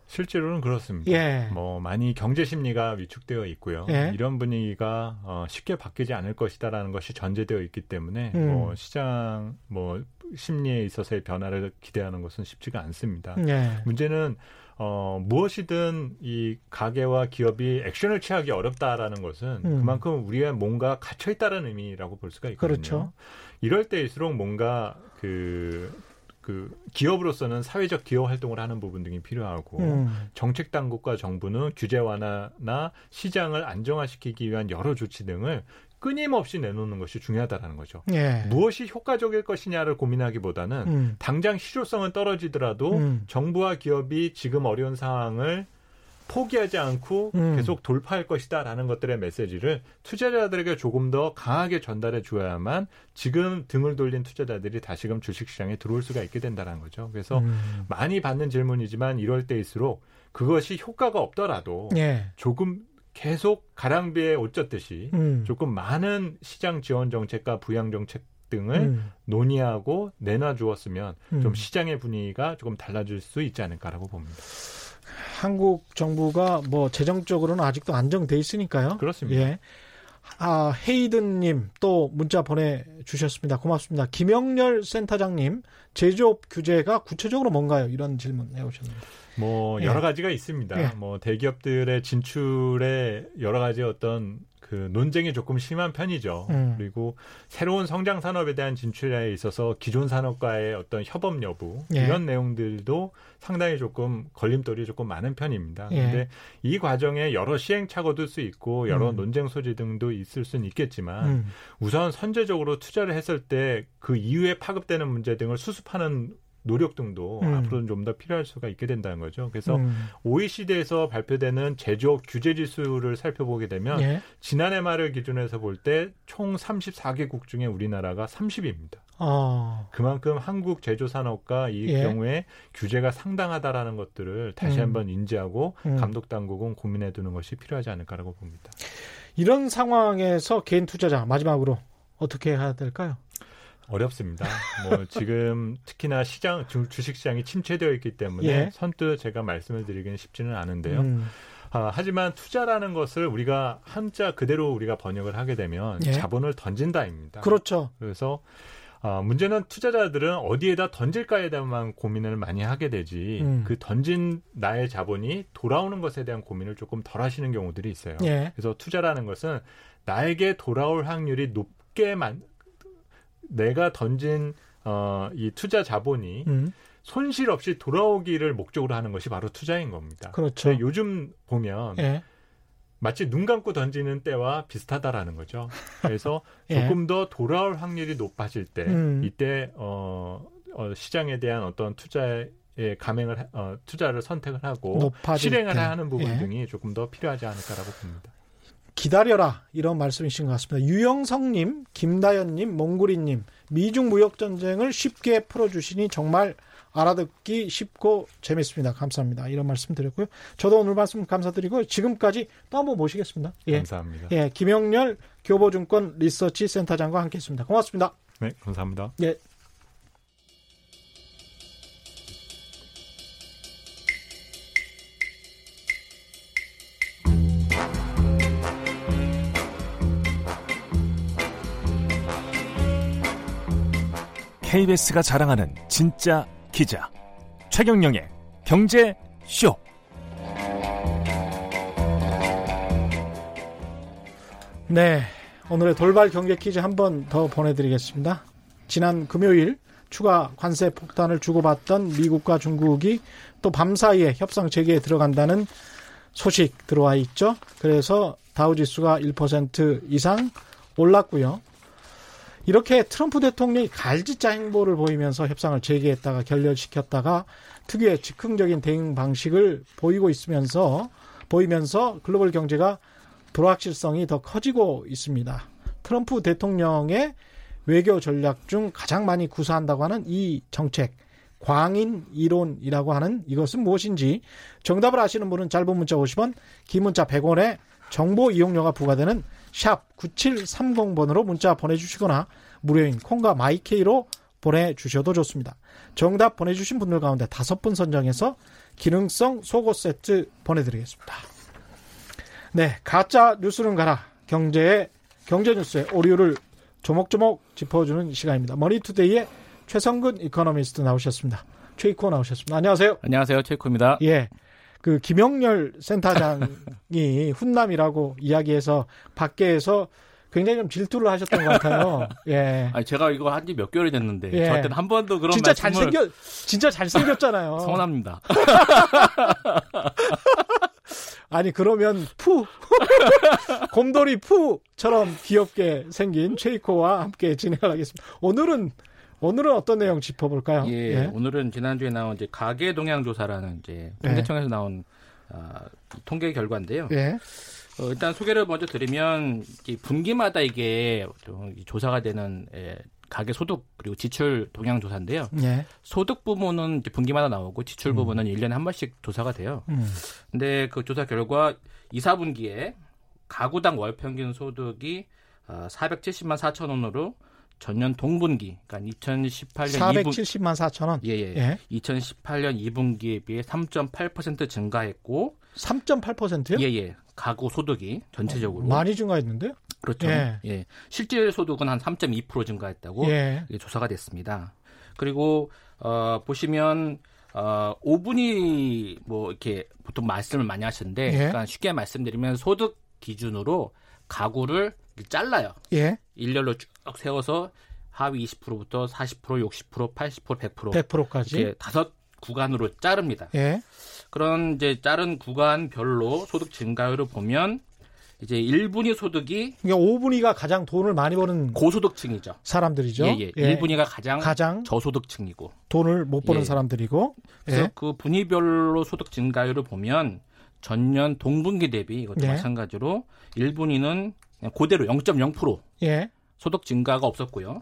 실제로는 그렇습니다. 예. 뭐 많이 경제 심리가 위축되어 있고요. 예. 이런 분위기가 어, 쉽게 바뀌지 않을 것이다라는 것이 전제되어 있기 때문에 음. 뭐 시장 뭐 심리에 있어서의 변화를 기대하는 것은 쉽지가 않습니다. 예. 문제는 어, 무엇이든 이 가게와 기업이 액션을 취하기 어렵다라는 것은 음. 그만큼 우리가 뭔가 갇혀 있다는 의미라고 볼 수가 있거든요. 그렇죠. 이럴 때일수록 뭔가 그, 그 기업으로서는 사회적 기업 활동을 하는 부분 등이 필요하고 음. 정책 당국과 정부는 규제 완화나 시장을 안정화시키기 위한 여러 조치 등을 끊임없이 내놓는 것이 중요하다라는 거죠. 예. 무엇이 효과적일 것이냐를 고민하기보다는 음. 당장 실효성은 떨어지더라도 음. 정부와 기업이 지금 어려운 상황을 포기하지 않고 음. 계속 돌파할 것이다라는 것들의 메시지를 투자자들에게 조금 더 강하게 전달해 줘야만 지금 등을 돌린 투자자들이 다시금 주식시장에 들어올 수가 있게 된다는 거죠. 그래서 음. 많이 받는 질문이지만 이럴 때일수록 그것이 효과가 없더라도 예. 조금 계속 가랑비에 옷 젖듯이 음. 조금 많은 시장 지원 정책과 부양 정책 등을 음. 논의하고 내놔 주었으면 음. 좀 시장의 분위기가 조금 달라질 수 있지 않을까라고 봅니다. 한국 정부가 뭐 재정적으로는 아직도 안정돼 있으니까요. 그렇습니다. 예. 아, 헤이든님 또 문자 보내주셨습니다. 고맙습니다. 김영렬 센터장님, 제조업 규제가 구체적으로 뭔가요? 이런 질문 해오셨는데. 뭐 예. 여러 가지가 있습니다. 예. 뭐 대기업들의 진출에 여러 가지 어떤 그 논쟁이 조금 심한 편이죠. 음. 그리고 새로운 성장 산업에 대한 진출에 있어서 기존 산업과의 어떤 협업 여부 예. 이런 내용들도 상당히 조금 걸림돌이 조금 많은 편입니다. 예. 근데 이 과정에 여러 시행착오도 수 있고 여러 음. 논쟁 소지 등도 있을 수는 있겠지만 음. 우선 선제적으로 투자를 했을 때 그 이후에 파급되는 문제 등을 수습하는 노력 등도 음. 앞으로는 좀 더 필요할 수가 있게 된다는 거죠. 그래서 음. OECD에서 발표되는 제조업 규제 지수를 살펴보게 되면 예. 지난해 말을 기준해서 볼 때 총 34개국 중에 우리나라가 30위입니다. 어. 그만큼 한국 제조 산업과 이 예. 경우에 규제가 상당하다라는 것들을 다시 음. 한번 인지하고 음. 감독 당국은 고민해 두는 것이 필요하지 않을까라고 봅니다. 이런 상황에서 개인 투자자 마지막으로 어떻게 해야 될까요? 어렵습니다. 뭐 지금 특히나 시장 주식 시장이 침체되어 있기 때문에 예. 선뜻 제가 말씀을 드리기는 쉽지는 않은데요. 음. 아, 하지만 투자라는 것을 우리가 한자 그대로 우리가 번역을 하게 되면 예. 자본을 던진다입니다. 그렇죠. 그래서 어, 문제는 투자자들은 어디에다 던질까에 대한 고민을 많이 하게 되지 음. 그 던진 나의 자본이 돌아오는 것에 대한 고민을 조금 덜 하시는 경우들이 있어요. 예. 그래서 투자라는 것은 나에게 돌아올 확률이 높게만 내가 던진 어, 이 투자 자본이 음. 손실 없이 돌아오기를 목적으로 하는 것이 바로 투자인 겁니다. 그렇죠. 요즘 보면 예. 마치 눈 감고 던지는 때와 비슷하다라는 거죠. 그래서 예. 조금 더 돌아올 확률이 높아질 때 음. 이때 어, 어, 시장에 대한 어떤 투자에 감행을 어, 투자를 선택을 하고 실행을 때. 하는 부분 예. 등이 조금 더 필요하지 않을까라고 봅니다. 기다려라 이런 말씀이신 것 같습니다. 유영성님, 김다연님, 몽구리님 미중 무역 전쟁을 쉽게 풀어주시니 정말 알아듣기 쉽고 재밌습니다. 감사합니다. 이런 말씀 드렸고요. 저도 오늘 말씀 감사드리고 지금까지 또 한번 모시겠습니다. 예. 감사합니다. 예, 김영렬 교보증권 리서치 센터장과 함께했습니다. 고맙습니다. 네, 감사합니다. 예. KBS가 자랑하는 진짜 기자 최경영의 경제 쇼. 네, 오늘의 돌발 경제 퀴즈 한 번 더 보내드리겠습니다. 지난 금요일 추가 관세 폭탄을 주고받던 미국과 중국이 또 밤사이에 협상 재개에 들어간다는 소식 들어와 있죠. 그래서 다우지수가 1% 이상 올랐고요. 이렇게 트럼프 대통령이 갈짓자 행보를 보이면서 협상을 재개했다가 결렬시켰다가 특유의 즉흥적인 대응 방식을 보이고 있으면서 보이면서 글로벌 경제가 불확실성이 더 커지고 있습니다. 트럼프 대통령의 외교 전략 중 가장 많이 구사한다고 하는 이 정책 광인 이론이라고 하는 이것은 무엇인지 정답을 아시는 분은 짧은 문자 50원, 긴 문자 100원에 정보 이용료가 부과되는 샵 9730번으로 문자 보내주시거나 무료인 콩과 My K로 보내주셔도 좋습니다. 정답 보내주신 분들 가운데 다섯 분 선정해서 기능성 속옷 세트 보내드리겠습니다. 네, 가짜 뉴스는 가라. 경제의 경제 뉴스의 오류를 조목조목 짚어주는 시간입니다. 머니투데이의 최성근 이코노미스트 나오셨습니다. 최이코 나오셨습니다. 안녕하세요. 안녕하세요. 최이코입니다. 예. 그 김영렬 센터장이 훈남이라고 이야기해서 밖에서 굉장히 좀 질투를 하셨던 것 같아요. 예. 아니 제가 이거 한 지 몇 개월이 됐는데 예. 저한테는 한 번도 그런 진짜 잘생겨 진짜 잘생겼잖아요. 서운합니다. 아니 그러면 푸 곰돌이 푸처럼 귀엽게 생긴 최이코와 함께 진행을 하겠습니다. 오늘은 오늘은 어떤 내용 짚어볼까요? 예, 예. 오늘은 지난주에 나온 이제 가계 동향 조사라는 이제 통계청에서 예. 나온 어, 통계 결과인데요. 예. 어, 일단 소개를 먼저 드리면 분기마다 이게 조사가 되는 예, 가계 소득 그리고 지출 동향 조사인데요. 예. 소득 부분은 분기마다 나오고 지출 음. 부분은 1년에 한 번씩 조사가 돼요. 음. 근데 그 조사 결과 2, 4분기에 가구당 월 평균 소득이 어, 470만 4천 원으로 전년 동분기, 그러니까 2018년 470만 4천 원. 예, 예. 예. 2018년 2분기에 비해 3.8% 증가했고 3.8%요? 예, 예. 가구 소득이 전체적으로 어, 많이 증가했는데요? 그렇죠. 예. 예. 실질 소득은 한 3.2% 증가했다고 예. 조사가 됐습니다. 그리고 어 보시면 어 5분이 뭐 이렇게 보통 말씀을 많이 하시는데 예. 그러니까 쉽게 말씀드리면 소득 기준으로 가구를 잘라요. 예. 일렬로 쭉 세워서 하위 20%부터 40%, 60%, 80%, 100%, 100%까지 이렇게 다섯 구간으로 자릅니다. 예. 그런 이제 자른 구간별로 소득 증가율을 보면 이제 1분위 소득이 그러니까 5분위가 가장 돈을 많이 버는 고소득층이죠. 사람들이죠. 예, 예. 예. 1분위가 가장, 가장 저소득층이고 돈을 못 버는 예. 사람들이고 그래서 예. 그 분위별로 소득 증가율을 보면 전년 동분기 대비 이것도 예. 마찬가지로 1분위는 그대로 0.0% 예. 소득 증가가 없었고요.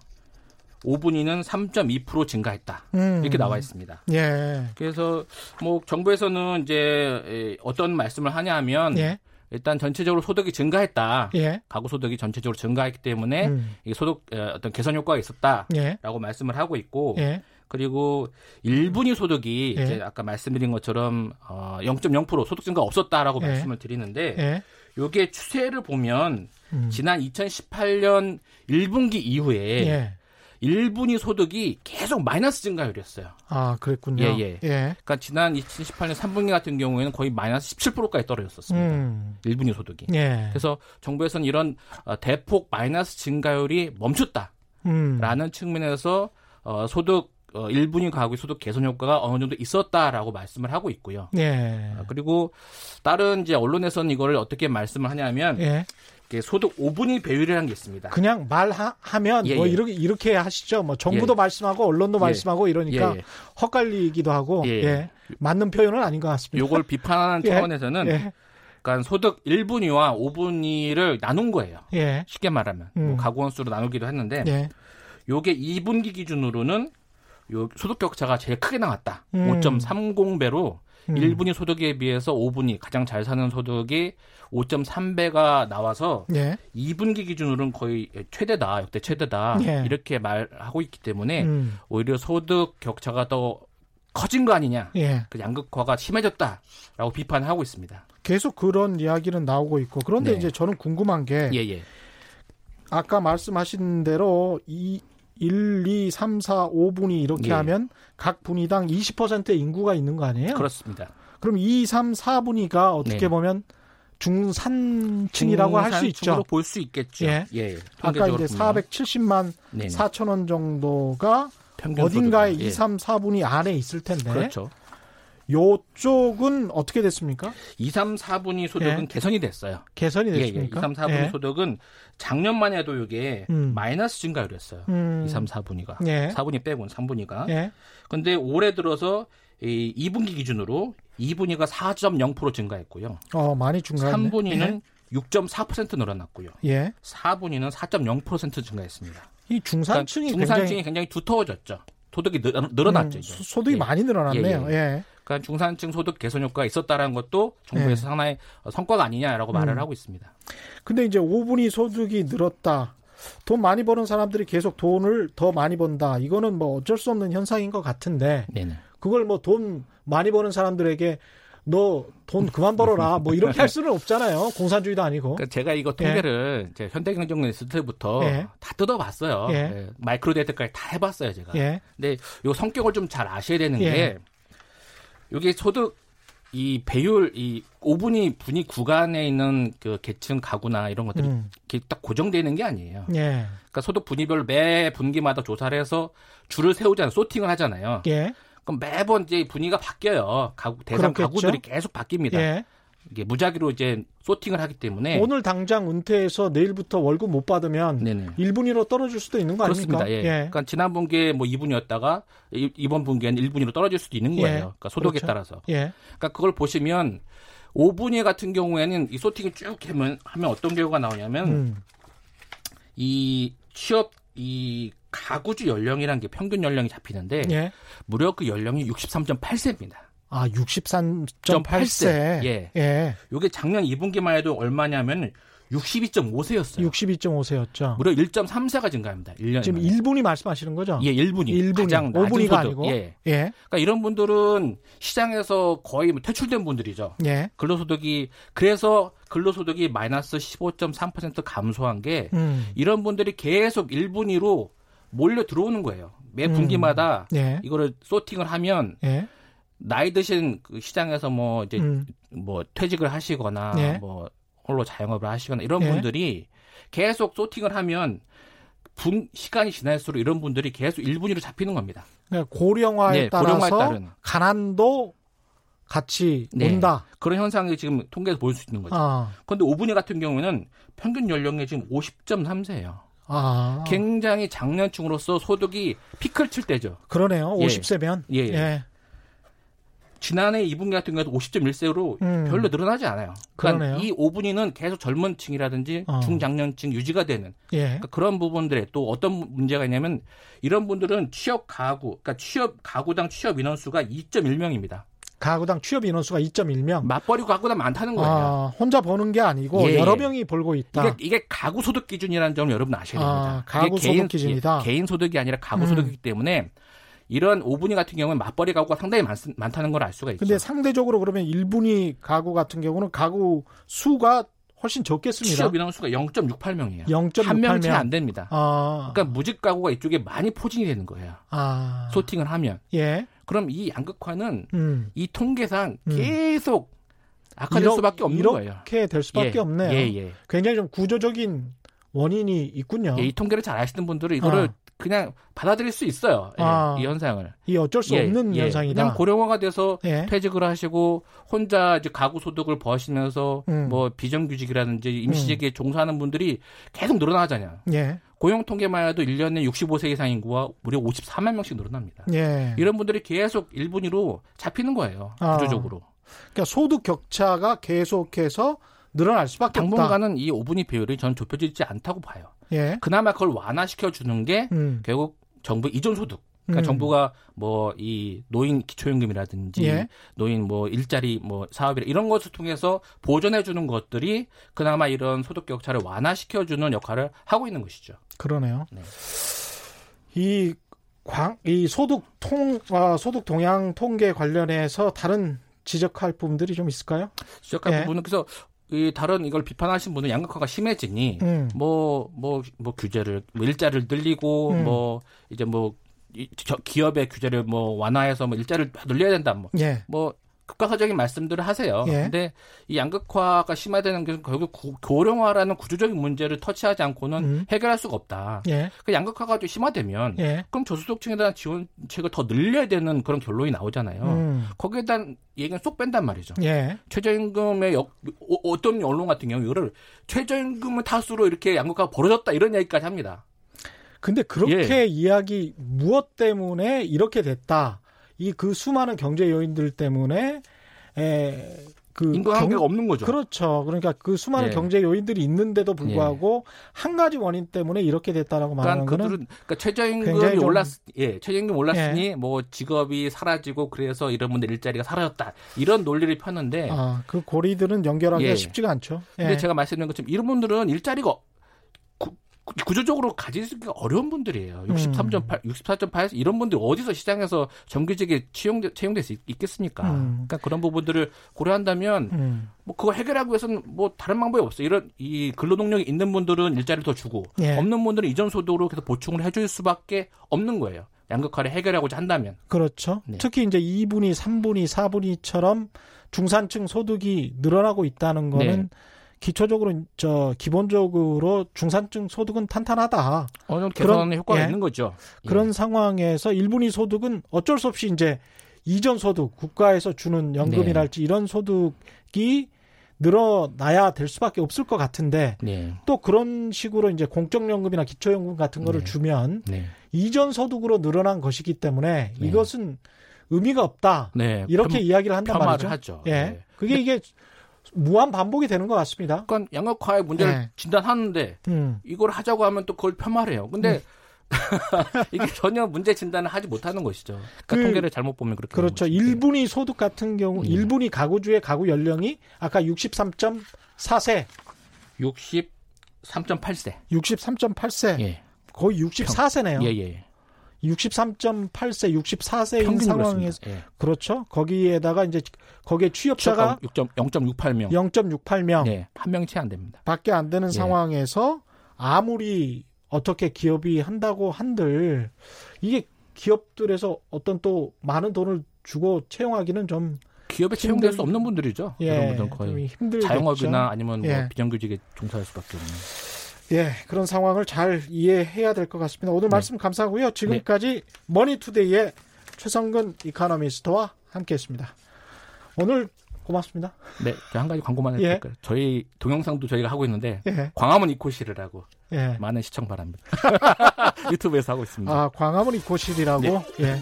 5분위는 3.2% 증가했다. 음. 이렇게 나와 있습니다. 예. 그래서 뭐 정부에서는 이제 어떤 말씀을 하냐면 예. 일단 전체적으로 소득이 증가했다. 예. 가구 소득이 전체적으로 증가했기 때문에 음. 이 소득 어떤 개선 효과가 있었다라고 예. 말씀을 하고 있고 예. 그리고 1분위 소득이 예. 이제 아까 말씀드린 것처럼 어 0.0% 소득 증가 없었다라고 예. 말씀을 드리는데 요게 추세를 보면 음. 지난 2018년 1분기 이후에 1분위 소득이 계속 마이너스 증가율이었어요. 아, 그랬군요. 예, 예. 예. 그러니까 지난 2018년 3분기 같은 경우에는 거의 마이너스 17%까지 떨어졌었습니다. 음. 1분위 소득이. 예. 그래서 정부에서는 이런 어, 대폭 마이너스 증가율이 멈췄다라는 음. 측면에서 어, 소득 어, 1분위 가구 소득 개선 효과가 어느 정도 있었다라고 말씀을 하고 있고요. 예. 어, 그리고 다른 이제 언론에서는 이거를 어떻게 말씀을 하냐면 예. 소득 5분위 배율이라는 게 있습니다. 그냥 말하면 예, 뭐 예. 이렇게 이렇게 하시죠. 뭐 정부도 예. 말씀하고 언론도 예. 말씀하고 이러니까. 헛갈리기도 하고 예. 맞는 표현은 아닌 것 같습니다. 요걸 비판하는 차원에서는 그러니까 소득 1분위와 5분위를 나눈 거예요. 쉽게 말하면 뭐 음. 뭐 가구 원 수로 나누기도 했는데 요게 2분기 기준으로는 요 소득 격차가 제일 크게 나왔다. 음. 5.30배로 음. 1분위 소득에 비해서 5분위 가장 잘 사는 소득이 5.3배가 나와서 예. 2분기 기준으로는 거의 최대다 역대 최대다 예. 이렇게 말하고 있기 때문에 음. 오히려 소득 격차가 더 커진 거 아니냐 예. 그 양극화가 심해졌다라고 비판하고 있습니다. 계속 그런 이야기는 나오고 있고 그런데 네. 이제 저는 궁금한 게 예, 예. 아까 말씀하신 대로 이 1, 2, 3, 4, 5분이 이렇게 예. 하면 각 분위당 20%의 인구가 있는 거 아니에요? 그렇습니다. 그럼 2, 3, 4분위가 어떻게 네. 보면 중산층이라고 할 수 있죠. 볼 수 있겠죠. 예. 예. 아까 이제 470만 네네. 4천 원 정도가 어딘가에 예. 2, 3, 4분위 안에 있을 텐데. 그렇죠. 요쪽은 어떻게 됐습니까? 2, 3, 4분위 소득은 예. 개선이 됐어요. 개선이 됐습니까? 예, 예. 2, 3, 4분위 예. 소득은 작년만 해도 이게 음. 마이너스 증가율이었어요. 음. 2, 3, 4분위가. 예. 4분위 빼곤 3분위가. 예. 근데 올해 들어서 이 2분기 기준으로 2분위가 4.0% 증가했고요. 어, 많이 증가했네. 3분위는 예. 6.4% 늘어났고요. 예. 4분위는 4.0% 증가했습니다. 이 중산층이 그러니까 중산층이 굉장히, 굉장히 두터워졌죠. 소득이 늘어났죠. 음, 소득이 예. 많이 늘어났네요. 예. 예. 그러니까 중산층 소득 개선 효과가 있었다라는 것도 정부에서 예. 상당히 성과가 아니냐라고 음. 말을 하고 있습니다. 근데 이제 5분위 소득이 늘었다. 돈 많이 버는 사람들이 계속 돈을 더 많이 번다. 이거는 뭐 어쩔 수 없는 현상인 것 같은데 네네. 그걸 뭐 돈 많이 버는 사람들에게 너 돈 그만 벌어라 뭐 이렇게 할 수는 없잖아요. 공산주의도 아니고. 그러니까 제가 이거 통계를 예. 현대경제뉴스 때부터 예. 다 뜯어봤어요. 예. 예. 마이크로 데이터까지 다 해봤어요 제가. 예. 근데 요 성격을 좀 잘 아셔야 되는 예. 게 여기 소득 이 배율 이 5분위 분위 구간에 있는 그 계층 가구나 이런 것들이 음. 딱 고정되어 있는 게 아니에요. 예. 그러니까 소득 분위별 매 분기마다 조사를 해서 줄을 세우잖아요. 소팅을 하잖아요. 예. 그럼 매번 이제 분위가 바뀌어요. 가구 대상 그렇겠죠? 가구들이 계속 바뀝니다. 예. 이게 무작위로 이제 소팅을 하기 때문에 오늘 당장 은퇴해서 내일부터 월급 못 받으면 네네. 1분위로 떨어질 수도 있는 거 아닙니까? 그렇습니다. 예. 예. 그러니까 지난 분기에 뭐 2분이었다가 이번 분기에는 1분위로 떨어질 수도 있는 거예요. 예. 그러니까 소득에 그렇죠. 따라서. 예. 그러니까 그걸 보시면 5분위 같은 경우에는 이 소팅을 쭉 하면 하면 어떤 결과가 나오냐면 음. 이 취업 이 가구주 연령이라는 게 평균 연령이 잡히는데 예. 무려 그 연령이 63.8세입니다. 아, 63.8세. 예. 예. 요게 작년 2분기만 해도 얼마냐면 62.5세였어요. 62.5세였죠. 무려 1.3세가 증가합니다. 1년 지금 만에. 1분이 말씀하시는 거죠? 예, 1분이. 1분이. 가장 낮은 5분이가 소득. 아니고. 예. 예. 그러니까 이런 분들은 시장에서 거의 뭐 퇴출된 분들이죠. 예. 근로소득이 그래서 근로소득이 마이너스 15.3% 감소한 게 음. 이런 분들이 계속 1분위로 몰려 들어오는 거예요. 매 분기마다 음. 예. 이거를 소팅을 하면 예. 나이 드신 그 시장에서 뭐 이제 음. 뭐 퇴직을 하시거나 예. 뭐 홀로 자영업을 하시거나 이런 예. 분들이 계속 소팅을 하면 분 시간이 지날수록 이런 분들이 계속 일분위로 잡히는 겁니다. 네, 고령화에 네, 따라서 고령화에 따른. 가난도 같이 네. 온다. 그런 현상이 지금 통계에서 보일 수 있는 거죠. 아. 그런데 오분위 같은 경우에는 평균 연령이 지금 50.3세예요. 아. 굉장히 장년층으로서 소득이 피크를 칠 때죠. 그러네요. 50세면. 예. 예. 예. 지난해 2분기 같은 경우도 50.1세로 음. 별로 늘어나지 않아요. 그러니까 그러네요. 이 5분위는 계속 젊은 층이라든지 어. 중장년층 유지가 되는 예. 그러니까 그런 부분들에 또 어떤 문제가 있냐면 이런 분들은 취업 가구, 그러니까 취업 가구당 취업 인원수가 2.1명입니다. 가구당 취업 인원수가 2.1명. 맞벌이 가구당 많다는 거예요. 아, 혼자 버는 게 아니고 예, 여러 명이 벌고 있다. 이게, 이게 가구 소득 기준이라는 점을 여러분 아셔야 됩니다. 아, 가구 소득 개인, 기준이다. 예, 개인 소득이 아니라 가구 음. 소득이기 때문에 이런 5분위 같은 경우는 맞벌이 가구가 상당히 많, 많다는 걸 알 수가 있죠. 근데 상대적으로 그러면 1분위 가구 같은 경우는 가구 수가 훨씬 적겠습니다. 취업 인원 수가 0.68명이에요. 0.68명. 한 명이 채안 됩니다. 아. 그러니까 무직 가구가 이쪽에 많이 포진이 되는 거예요. 아. 소팅을 하면. 예. 그럼 이 양극화는 음. 이 통계상 음. 계속 악화될 이러, 수밖에 없는 이렇게 거예요. 이렇게 될 수밖에 예. 없네요. 예, 예. 굉장히 좀 구조적인 원인이 있군요. 예, 이 통계를 잘 아시는 분들은 이거를 아. 그냥 받아들일 수 있어요. 예, 아, 이 현상을. 이 어쩔 수 예, 없는 예, 현상이다. 그냥 고령화가 돼서 예. 퇴직을 하시고 혼자 이제 가구 소득을 버시면서 음. 뭐 비정규직이라든지 임시직에 음. 종사하는 분들이 계속 늘어나잖아요. 예. 고용 통계만 해도 1년에 65세 이상 인구가 무려 54만 명씩 늘어납니다. 예. 이런 분들이 계속 1분위로 잡히는 거예요. 아. 구조적으로. 그러니까 소득 격차가 계속해서 늘어날 수밖에 당분간은 없다. 이 5분위 비율이 전 좁혀지지 않다고 봐요. 예. 그나마 그걸 완화시켜 주는 게 음. 결국 정부 이전 소득. 그러니까 음. 정부가 뭐 이 노인 기초연금이라든지 예. 노인 뭐 일자리 뭐 사업이라 이런 것을 통해서 보존해 주는 것들이 그나마 이런 소득 격차를 완화시켜 주는 역할을 하고 있는 것이죠. 그러네요. 네. 이 광, 이 소득 통, 아, 소득 동향 통계 관련해서 다른 지적할 부분들이 좀 있을까요? 지적할 예. 부분은 그래서 이 다른 이걸 비판하신 분은 양극화가 심해지니 뭐뭐뭐 음. 뭐, 뭐, 뭐 규제를 뭐 일자를 늘리고 음. 뭐 이제 뭐 기업의 규제를 뭐 완화해서 뭐 일자를 늘려야 된다 뭐, 예. 뭐 극과사적인 말씀들을 하세요. 예. 근데 이 양극화가 심화되는 게 결국 구, 고령화라는 구조적인 문제를 터치하지 않고는 음. 해결할 수가 없다. 예. 그 양극화가 좀 심화되면 예. 그럼 저소득층에 대한 지원책을 더 늘려야 되는 그런 결론이 나오잖아요. 음. 거기에 대한 얘기는 쏙 뺀단 말이죠. 예. 최저임금의 역, 어, 떤 언론 같은 경우 이거를 최저임금을 탓으로 이렇게 양극화가 벌어졌다 이런 얘기까지 합니다. 근데 그렇게 예. 이야기 무엇 때문에 이렇게 됐다. 이 그 수많은 경제 요인들 때문에 에, 그 경... 없는 거죠. 그렇죠. 그러니까 그 수많은 예. 경제 요인들이 있는데도 불구하고 예. 한 가지 원인 때문에 이렇게 됐다라고 말하는 그러니까 거는 그러니까 최저임금이 좀... 올랐 예, 최저임금 올랐으니 예. 뭐 직업이 사라지고 그래서 이런 분들 일자리가 사라졌다. 이런 논리를 폈는데 아, 그 고리들은 연결하기가 예. 쉽지가 않죠. 근데 예. 제가 말씀드린 것처럼 이런 분들은 일자리가 구조적으로 가지기 어려운 분들이에요. 63.8, 음. 64.8에서 이런 분들 어디서 시장에서 정규직에 채용돼, 채용될 수 있, 겠습니까 음. 그러니까 그런 부분들을 고려한다면 음. 뭐 그거 해결하기 위해서는 뭐 다른 방법이 없어요. 이런 이 근로동력이 있는 분들은 일자리를 더 주고 예. 없는 분들은 이전 소득으로 계속 보충을 해줄 수밖에 없는 거예요. 양극화를 해결하고자 한다면. 그렇죠. 네. 특히 이제 2분위, 3분위, 4분위처럼 중산층 소득이 늘어나고 있다는 거는 네. 기초적으로 저 기본적으로 중산층 소득은 탄탄하다. 어느 정도 개선 효과가 예, 있는 거죠. 그런 예. 상황에서 1분위 소득은 어쩔 수 없이 이제 이전 소득 국가에서 주는 연금이랄지 네. 이런 소득이 늘어나야 될 수밖에 없을 것 같은데 네. 또 그런 식으로 이제 공적연금이나 기초연금 같은 거를 네. 주면 네. 이전 소득으로 늘어난 것이기 때문에 네. 이것은 의미가 없다. 네. 이렇게 편, 이야기를 한단 말이죠. 하죠. 예. 네. 그게 이게 무한 반복이 되는 것 같습니다. 그러니까 양극화의 문제를 네. 진단하는데 음. 이걸 하자고 하면 또 그걸 폄하해요. 근데 음. 이게 전혀 문제 진단을 하지 못하는 것이죠. 그러니까 그, 통계를 잘못 보면 그렇게 그렇죠. 1분위 소득 같은 경우 음. 1분위 가구주의 가구 연령이 아까 63.4세 63.8세 63.8세 예. 거의 64세네요. 예, 예. 63.8세, 64세인 상황에서 예. 그렇죠. 거기에다가 이제 거기에 취업자가 0.68명, 0.68명, 예, 한 명이 채안 됩니다. 밖에 안 되는 예. 상황에서 아무리 어떻게 기업이 한다고 한들 이게 기업들에서 어떤 또 많은 돈을 주고 채용하기는 좀 기업에 채용될 힘들... 수 없는 분들이죠. 예, 분들은 거의 자영업이나 아니면 뭐 예. 비정규직에 종사할 수밖에 없는. 예, 그런 상황을 잘 이해해야 될 것 같습니다. 오늘 네. 말씀 감사하고요. 지금까지 네. 머니투데이의 최성근 이카노미스트와 함께했습니다. 오늘 고맙습니다. 네, 한 가지 광고만 예. 될까요? 저희 동영상도 저희가 하고 있는데 예. 광화문 이코실이라고 예. 많은 시청 바랍니다. 유튜브에서 하고 있습니다. 아, 광화문 이코실이라고 네. 예.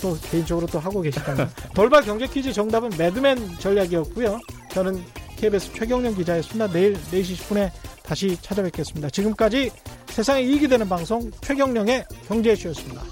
또 개인적으로 또 하고 계시다면 돌발 경제 퀴즈 정답은 매드맨 전략이었고요. 저는 KBS 최경련 기자였습니다. 내일 4시 10분에 다시 찾아뵙겠습니다. 지금까지 세상에 이익이 되는 방송 최경령의 경제쇼였습니다.